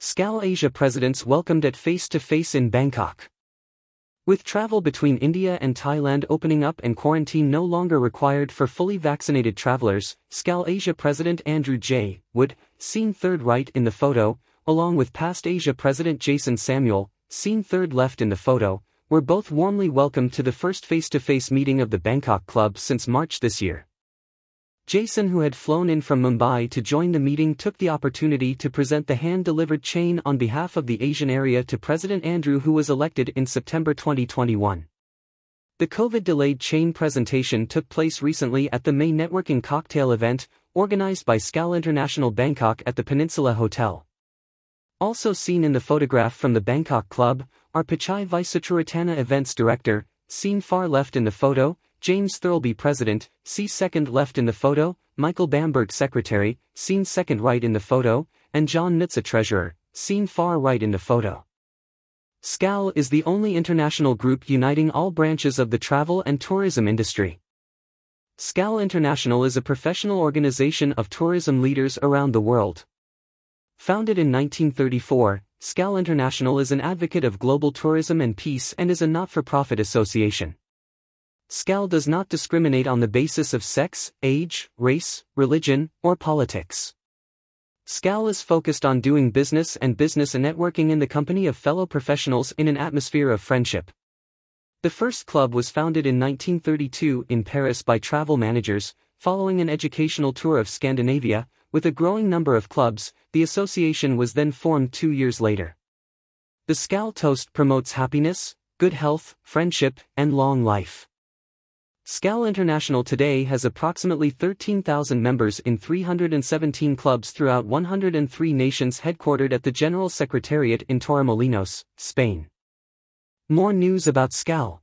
Skål Asia presidents welcomed at face-to-face in Bangkok. With travel between India and Thailand opening up and quarantine no longer required for fully vaccinated travelers, Skål Asia President Andrew J. Wood, seen third right in the photo, along with past Asia President Jason Samuel, seen third left in the photo, were both warmly welcomed to the first face-to-face meeting of the Bangkok Club since March this year. Jason who had flown in from Mumbai to join the meeting took the opportunity to present the hand-delivered chain on behalf of the Asian area to President Andrew who was elected in September 2021. The COVID-delayed chain presentation took place recently at the May networking cocktail event, organized by Skål International Bangkok at the Peninsula Hotel. Also seen in the photograph from the Bangkok Club, are Pichai Visucharitana Events Director, seen far left in the photo, James Thirlby President, see second left in the photo, Michael Bamberg Secretary, seen second right in the photo, and John Nitza Treasurer, seen far right in the photo. Skål is the only international group uniting all branches of the travel and tourism industry. Skål International is a professional organization of tourism leaders around the world. Founded in 1934, Skål International is an advocate of global tourism and peace and is a not-for-profit association. Skål does not discriminate on the basis of sex, age, race, religion, or politics. Skål is focused on doing business and business and networking in the company of fellow professionals in an atmosphere of friendship. The first club was founded in 1932 in Paris by travel managers, following an educational tour of Scandinavia, with a growing number of clubs, the association was then formed two years later. The Skål toast promotes happiness, good health, friendship, and long life. Skål International today has approximately 13,000 members in 317 clubs throughout 103 nations headquartered at the General Secretariat in Torremolinos, Spain. More news about Skål.